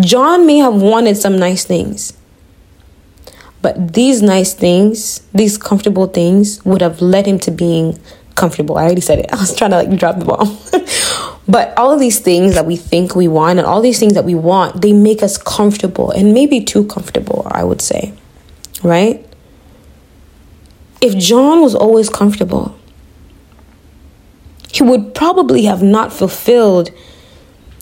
John may have wanted some nice things. But these nice things, these comfortable things, would have led him to being comfortable. I already said it. I was trying to like drop the bomb. but all of these things that we think we want and all these things that we want, they make us comfortable and maybe too comfortable, I would say. Right? If John was always comfortable, he would probably have not fulfilled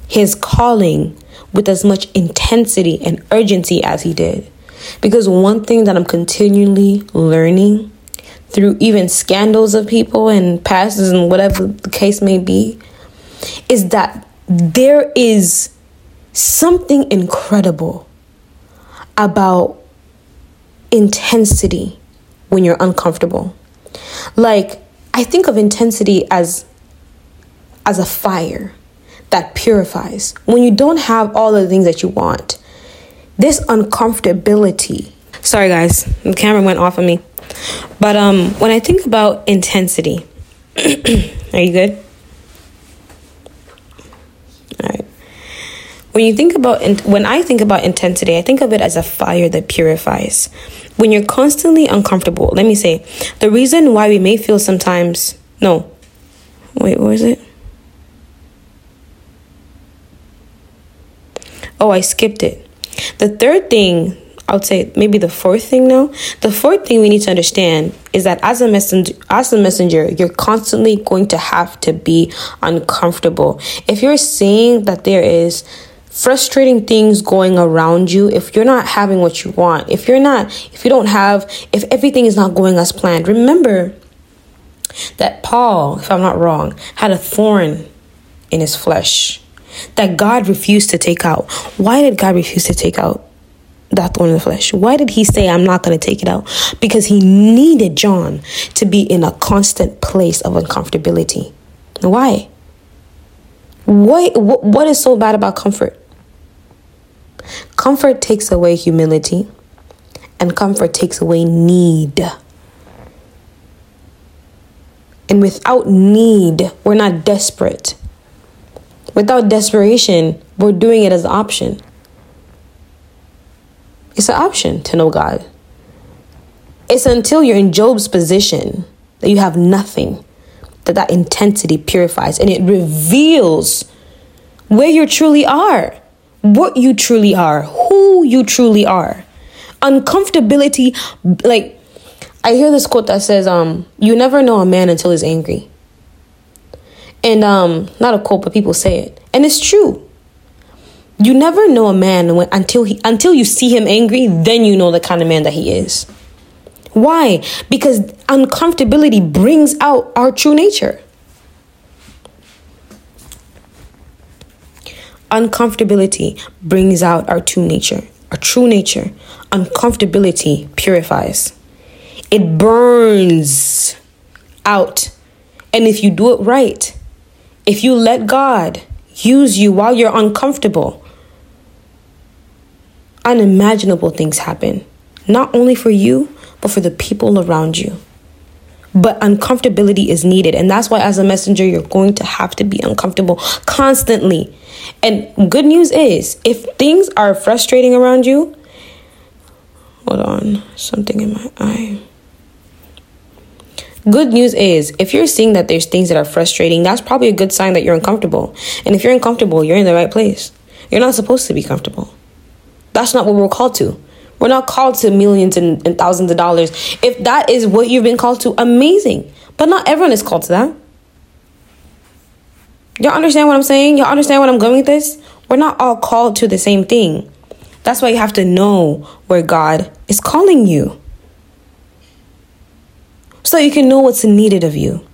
his calling with as much intensity and urgency as he did. Because one thing that I'm continually learning through even scandals of people and pastors and whatever the case may be is that there is something incredible about intensity when you're uncomfortable. Like, I think of intensity as as a fire that purifies. When you don't have all the things that you want, this uncomfortability. Sorry guys, the camera went off of me. But um when I think about intensity, are you good? All right. When you think about when I think about intensity, I think of it as a fire that purifies. When you're constantly uncomfortable, let me say, the reason why we may feel sometimes no. Wait, what is it? Oh, I skipped it. The third thing, I would say maybe the fourth thing now. The fourth thing we need to understand is that as a messenger, as a messenger, you're constantly going to have to be uncomfortable. If you're seeing that there is frustrating things going around you, if you're not having what you want, if you're not, if you don't have, if everything is not going as planned, remember that Paul, if I'm not wrong, had a thorn in his flesh that God refused to take out. Why did God refuse to take out that thorn in the flesh? Why did he say, I'm not going to take it out? Because he needed John to be in a constant place of uncomfortability. Why? What, what is so bad about comfort? Comfort takes away humility, and comfort takes away need. And without need, we're not desperate. Without desperation, we're doing it as an option. It's an option to know God. It's until you're in Job's position that you have nothing that that intensity purifies and it reveals where you truly are, what you truly are, who you truly are. Uncomfortability, like I hear this quote that says, um, you never know a man until he's angry. And um, not a quote, but people say it, and it's true. You never know a man when, until he until you see him angry, then you know the kind of man that he is. Why? Because uncomfortability brings out our true nature. Uncomfortability brings out our true nature. Our true nature. Uncomfortability purifies. It burns out. And if you do it right, if you let God use you while you're uncomfortable, unimaginable things happen, not only for you, but for the people around you. But uncomfortability is needed. And that's why, as a messenger, you're going to have to be uncomfortable constantly. And good news is, if things are frustrating around you, hold on, something in my eye. Good news is, if you're seeing that there's things that are frustrating, that's probably a good sign that you're uncomfortable. And if you're uncomfortable, you're in the right place. You're not supposed to be comfortable. That's not what we're called to. We're not called to millions and, and thousands of dollars. If that is what you've been called to, amazing. But not everyone is called to that. Y'all understand what I'm saying? Y'all understand what I'm going with this? We're not all called to the same thing. That's why you have to know where God is calling you so you can know what's needed of you.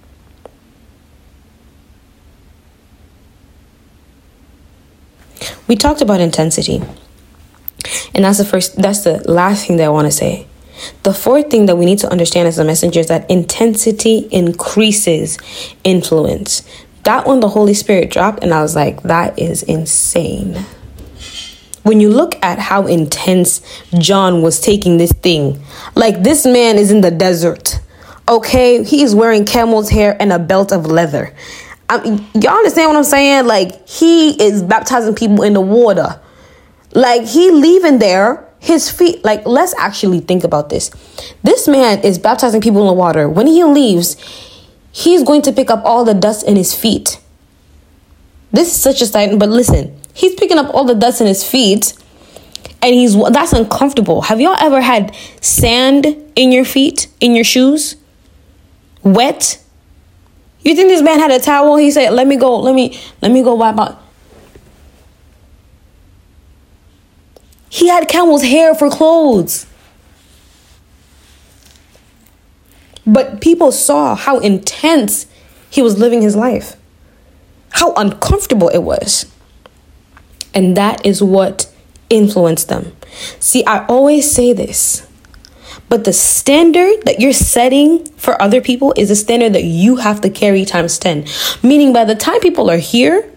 We talked about intensity. And that's the first that's the last thing that I want to say. The fourth thing that we need to understand as a messenger is that intensity increases influence. That one the Holy Spirit dropped and I was like that is insane. When you look at how intense John was taking this thing, like this man is in the desert Okay, he is wearing camel's hair and a belt of leather. I y'all understand what I'm saying? Like he is baptizing people in the water. Like he leaving there, his feet, like let's actually think about this. This man is baptizing people in the water. When he leaves, he's going to pick up all the dust in his feet. This is such a sight, but listen, he's picking up all the dust in his feet and he's that's uncomfortable. Have y'all ever had sand in your feet, in your shoes? Wet? You think this man had a towel? He said, "Let me go. Let me let me go wipe out." He had camel's hair for clothes. But people saw how intense he was living his life, how uncomfortable it was. And that is what influenced them. See, I always say this, but the standard that you're setting for other people is a standard that you have to carry times 10. Meaning, by the time people are here,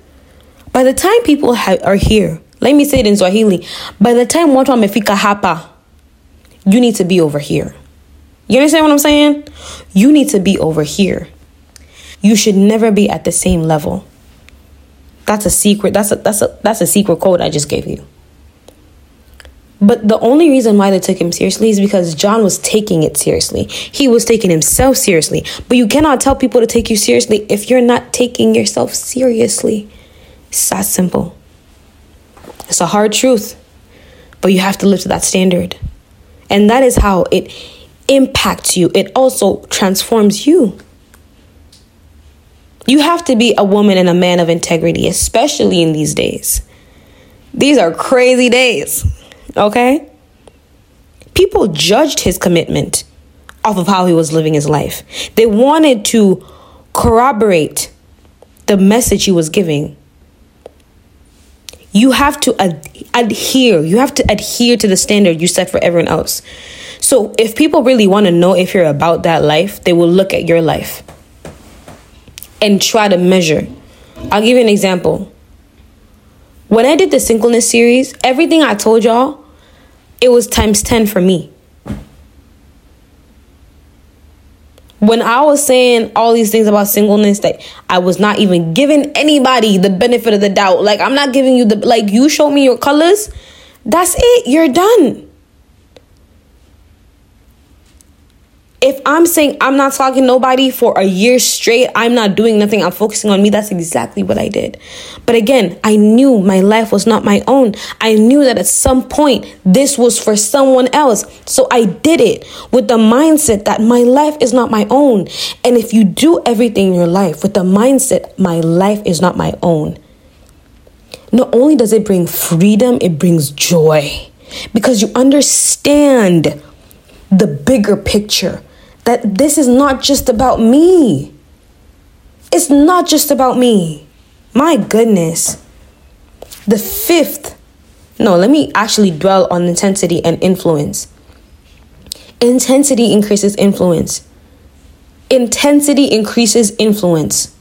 by the time people ha- are here, let me say it in Swahili. By the time watu wamefika hapa, you need to be over here. You understand what I'm saying? You need to be over here. You should never be at the same level. That's a secret. That's a that's a that's a secret code I just gave you. But the only reason why they took him seriously is because John was taking it seriously. He was taking himself seriously. But you cannot tell people to take you seriously if you're not taking yourself seriously. It's that simple. It's a hard truth, but you have to live to that standard. And that is how it impacts you, it also transforms you. You have to be a woman and a man of integrity, especially in these days. These are crazy days, okay? People judged his commitment off of how he was living his life. They wanted to corroborate the message he was giving you have to ad- adhere. You have to adhere to the standard you set for everyone else. So if people really want to know if you're about that life, they will look at your life and try to measure. I'll give you an example. When I did the singleness series, everything I told y'all, it was times 10 for me. when I was saying all these things about singleness that I was not even giving anybody the benefit of the doubt. Like I'm not giving you the like you show me your colors. That's it. You're done. If I'm saying I'm not talking nobody for a year straight, I'm not doing nothing, I'm focusing on me, that's exactly what I did. But again, I knew my life was not my own. I knew that at some point this was for someone else. So I did it with the mindset that my life is not my own. And if you do everything in your life with the mindset, my life is not my own, not only does it bring freedom, it brings joy because you understand the bigger picture that this is not just about me. It's not just about me. My goodness. The fifth, no, let me actually dwell on intensity and influence. Intensity increases influence. Intensity increases influence.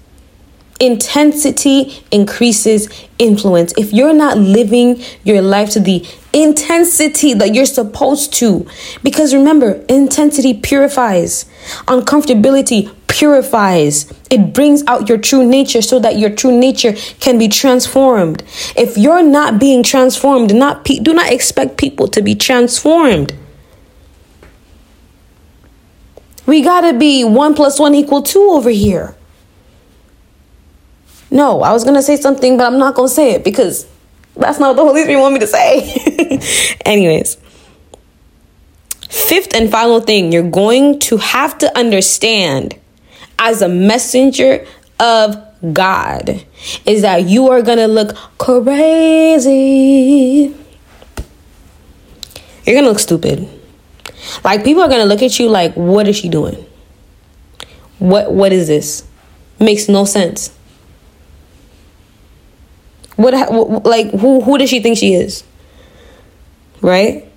Intensity increases influence. If you're not living your life to the intensity that you're supposed to. Because remember, intensity purifies, uncomfortability purifies. It brings out your true nature so that your true nature can be transformed. If you're not being transformed, not pe- do not expect people to be transformed. We gotta be one plus one equal two over here. No, I was gonna say something, but I'm not gonna say it because that's not what the Holy Spirit want me to say. Anyways, fifth and final thing you're going to have to understand as a messenger of God is that you are going to look crazy. You're going to look stupid. Like people are going to look at you like what is she doing? What what is this? Makes no sense. What, like who who does she think she is? Right?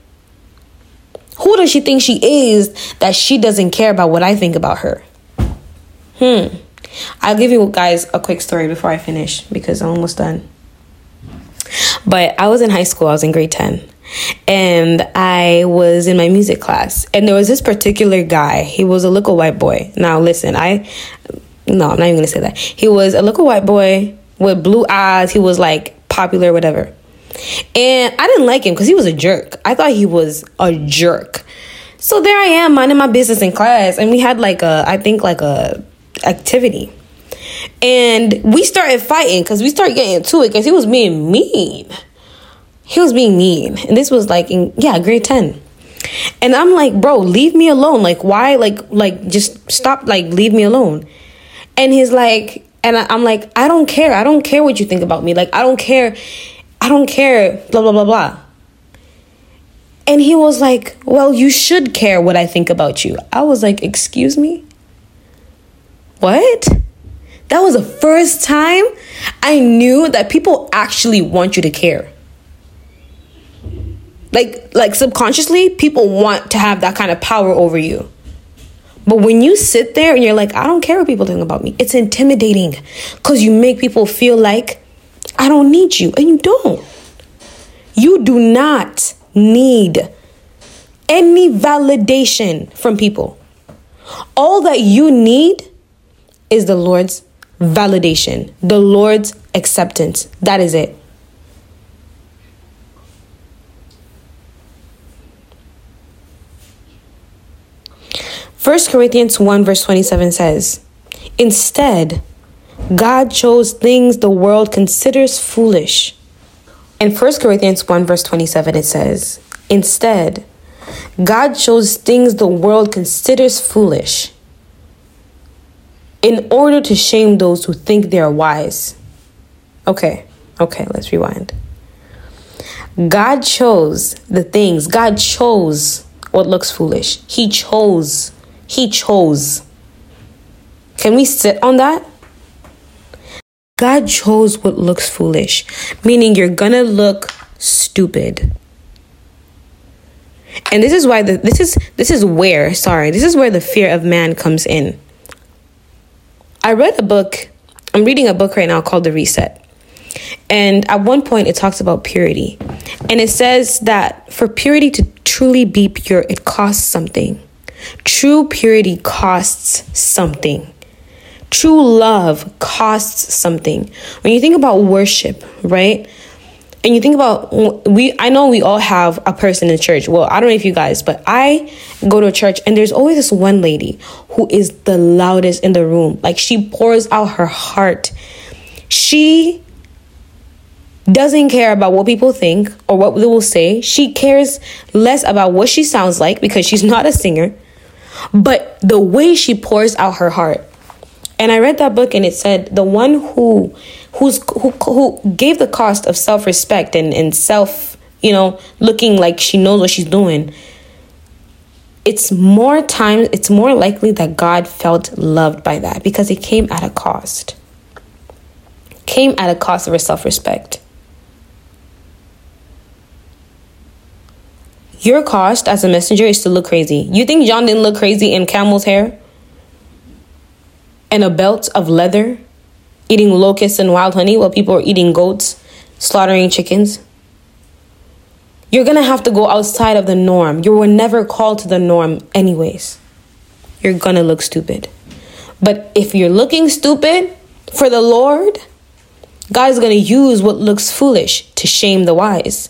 Who does she think she is that she doesn't care about what I think about her? Hmm. I'll give you guys a quick story before I finish because I'm almost done. But I was in high school, I was in grade 10. And I was in my music class. And there was this particular guy. He was a little white boy. Now listen, I no, I'm not even gonna say that. He was a little white boy with blue eyes. He was like popular, whatever. And I didn't like him because he was a jerk. I thought he was a jerk. So there I am minding my business in class, and we had like a, I think like a activity. And we started fighting because we started getting into it because he was being mean. He was being mean. And this was like in, yeah, grade 10. And I'm like, bro, leave me alone. Like, why? Like, like, just stop. Like, leave me alone. And he's like, and I, I'm like, I don't care. I don't care what you think about me. Like, I don't care. I don't care. Blah blah blah blah. And he was like, well, you should care what I think about you. I was like, excuse me. What? That was the first time I knew that people actually want you to care. Like like subconsciously, people want to have that kind of power over you. But when you sit there and you're like, I don't care what people think about me, it's intimidating because you make people feel like I don't need you, and you don't. You do not need any validation from people. All that you need is the Lord's validation, the Lord's acceptance. That is it. First Corinthians 1 verse 27 says, Instead, God chose things the world considers foolish. In 1 Corinthians 1 verse 27 it says, Instead, God chose things the world considers foolish in order to shame those who think they are wise. Okay, okay, let's rewind. God chose the things, God chose what looks foolish. He chose, He chose. Can we sit on that? God chose what looks foolish, meaning you're gonna look stupid. And this is why the this is this is where, sorry, this is where the fear of man comes in. I read a book, I'm reading a book right now called The Reset. And at one point, it talks about purity. And it says that for purity to truly be pure, it costs something. True purity costs something. True love costs something. When you think about worship, right? and you think about we i know we all have a person in church well i don't know if you guys but i go to a church and there's always this one lady who is the loudest in the room like she pours out her heart she doesn't care about what people think or what they will say she cares less about what she sounds like because she's not a singer but the way she pours out her heart and i read that book and it said the one who who's who, who gave the cost of self-respect and, and self you know looking like she knows what she's doing it's more time it's more likely that god felt loved by that because it came at a cost. Came at a cost of her self-respect your cost as a messenger is to look crazy you think john didn't look crazy in camel's hair and a belt of leather eating locusts and wild honey while people are eating goats, slaughtering chickens. You're gonna have to go outside of the norm. You were never called to the norm, anyways. You're gonna look stupid. But if you're looking stupid for the Lord, God's gonna use what looks foolish to shame the wise.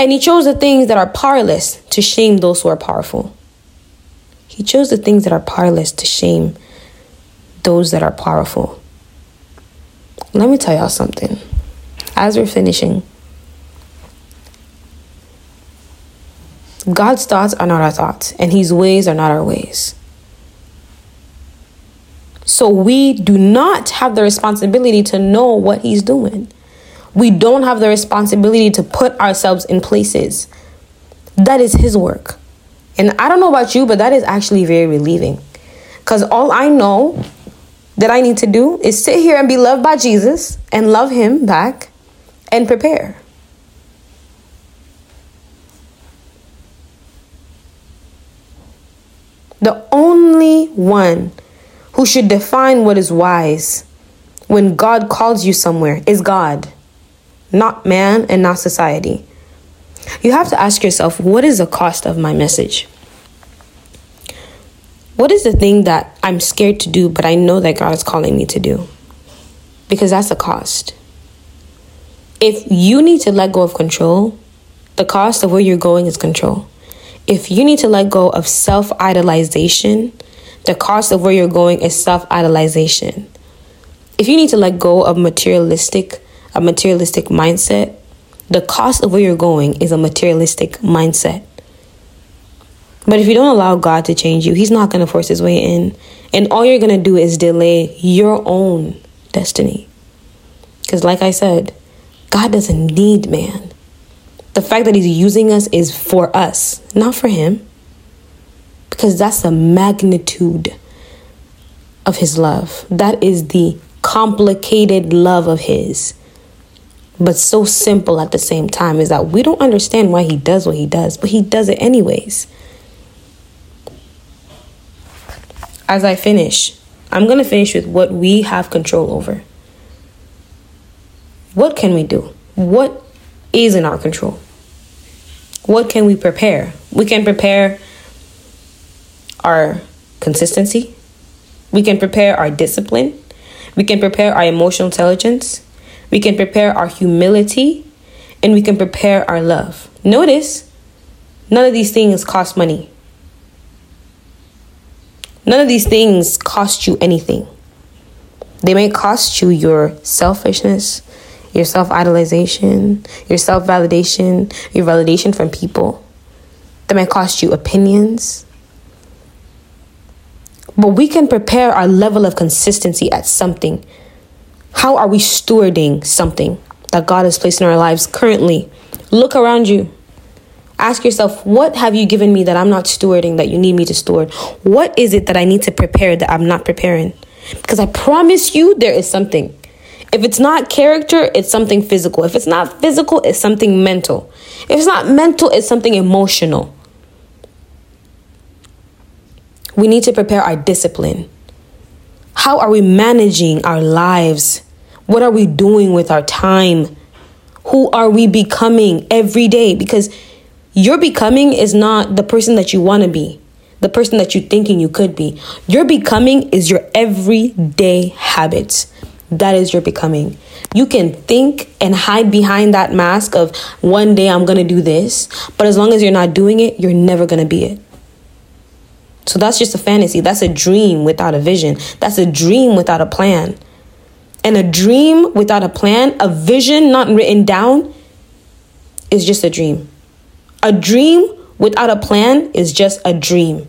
And He chose the things that are powerless to shame those who are powerful. He chose the things that are powerless to shame those that are powerful. Let me tell y'all something. As we're finishing, God's thoughts are not our thoughts, and His ways are not our ways. So we do not have the responsibility to know what He's doing. We don't have the responsibility to put ourselves in places. That is His work. And I don't know about you, but that is actually very relieving. Because all I know that I need to do is sit here and be loved by Jesus and love Him back and prepare. The only one who should define what is wise when God calls you somewhere is God, not man and not society. You have to ask yourself what is the cost of my message? What is the thing that I'm scared to do, but I know that God is calling me to do? Because that's the cost. If you need to let go of control, the cost of where you're going is control. If you need to let go of self idolization, the cost of where you're going is self idolization. If you need to let go of materialistic, a materialistic mindset, the cost of where you're going is a materialistic mindset. But if you don't allow God to change you, He's not going to force His way in. And all you're going to do is delay your own destiny. Because, like I said, God doesn't need man. The fact that He's using us is for us, not for Him. Because that's the magnitude of His love. That is the complicated love of His. But so simple at the same time is that we don't understand why He does what He does, but He does it anyways. as I finish, I'm going to finish with what we have control over. What can we do? What is in our control? What can we prepare? We can prepare our consistency. We can prepare our discipline. We can prepare our emotional intelligence. We can prepare our humility. And we can prepare our love. Notice, none of these things cost money. None of these things cost you anything. They may cost you your selfishness, your self idolization, your self validation, your validation from people. They may cost you opinions. But we can prepare our level of consistency at something. How are we stewarding something that God has placed in our lives currently? Look around you. Ask yourself, what have you given me that I'm not stewarding that you need me to steward? What is it that I need to prepare that I'm not preparing? Because I promise you, there is something. If it's not character, it's something physical. If it's not physical, it's something mental. If it's not mental, it's something emotional. We need to prepare our discipline. How are we managing our lives? What are we doing with our time? Who are we becoming every day? Because your becoming is not the person that you want to be, the person that you're thinking you could be. Your becoming is your everyday habits. That is your becoming. You can think and hide behind that mask of one day I'm going to do this, but as long as you're not doing it, you're never going to be it. So that's just a fantasy. That's a dream without a vision. That's a dream without a plan. And a dream without a plan, a vision not written down, is just a dream. A dream without a plan is just a dream.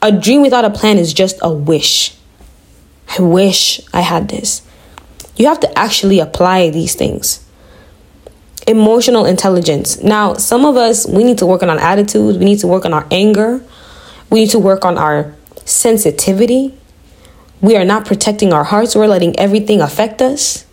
A dream without a plan is just a wish. I wish I had this. You have to actually apply these things. Emotional intelligence. Now, some of us, we need to work on our attitudes, we need to work on our anger, we need to work on our sensitivity. We are not protecting our hearts, we're letting everything affect us.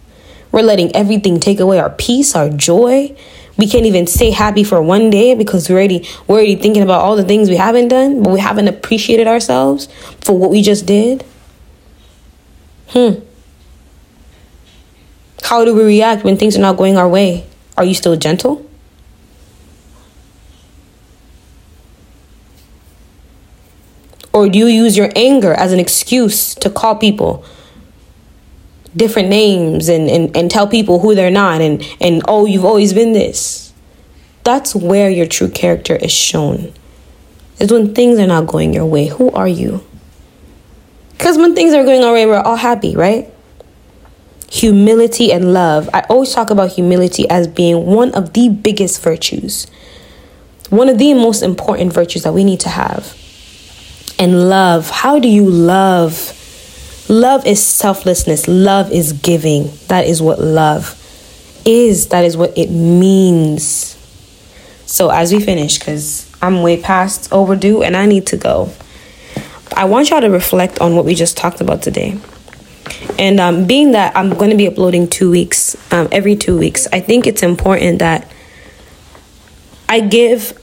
We're letting everything take away our peace, our joy. We can't even stay happy for one day because we're already we're already thinking about all the things we haven't done, but we haven't appreciated ourselves for what we just did. Hmm. How do we react when things are not going our way? Are you still gentle? Or do you use your anger as an excuse to call people different names and, and, and tell people who they're not and, and oh, you've always been this. That's where your true character is shown. Is when things are not going your way. Who are you? Because when things are going our way, we're all happy, right? Humility and love. I always talk about humility as being one of the biggest virtues, one of the most important virtues that we need to have. And love. How do you love? Love is selflessness. Love is giving. That is what love is. That is what it means. So, as we finish, because I'm way past overdue and I need to go, I want y'all to reflect on what we just talked about today. And um, being that I'm going to be uploading two weeks, um, every two weeks, I think it's important that I give,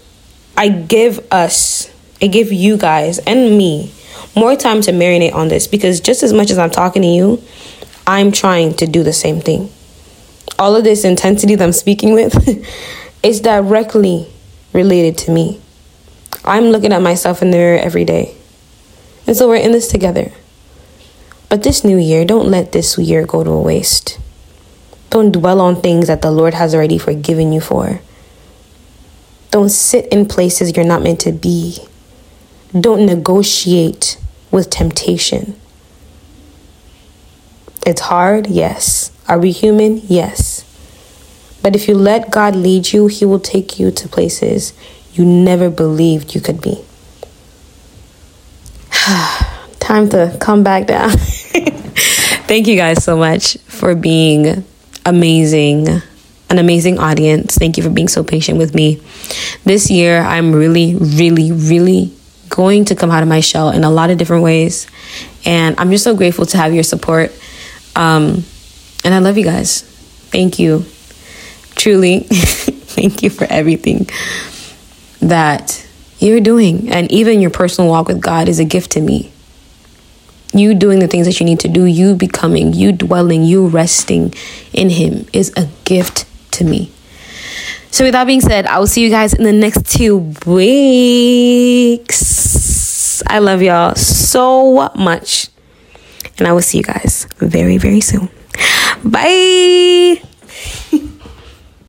I give us, I give you guys and me more time to marinate on this because just as much as I'm talking to you, I'm trying to do the same thing. All of this intensity that I'm speaking with is directly related to me. I'm looking at myself in the mirror every day. And so we're in this together. But this new year, don't let this year go to waste. Don't dwell on things that the Lord has already forgiven you for. Don't sit in places you're not meant to be. Don't negotiate with temptation. It's hard, yes. Are we human? Yes. But if you let God lead you, He will take you to places you never believed you could be. Time to come back down. Thank you guys so much for being amazing, an amazing audience. Thank you for being so patient with me. This year, I'm really, really, really going to come out of my shell in a lot of different ways. And I'm just so grateful to have your support. Um, and I love you guys. Thank you. Truly, thank you for everything that you're doing. And even your personal walk with God is a gift to me. You doing the things that you need to do, you becoming, you dwelling, you resting in Him is a gift to me. So, with that being said, I will see you guys in the next two weeks. I love y'all so much. And I will see you guys very, very soon. Bye.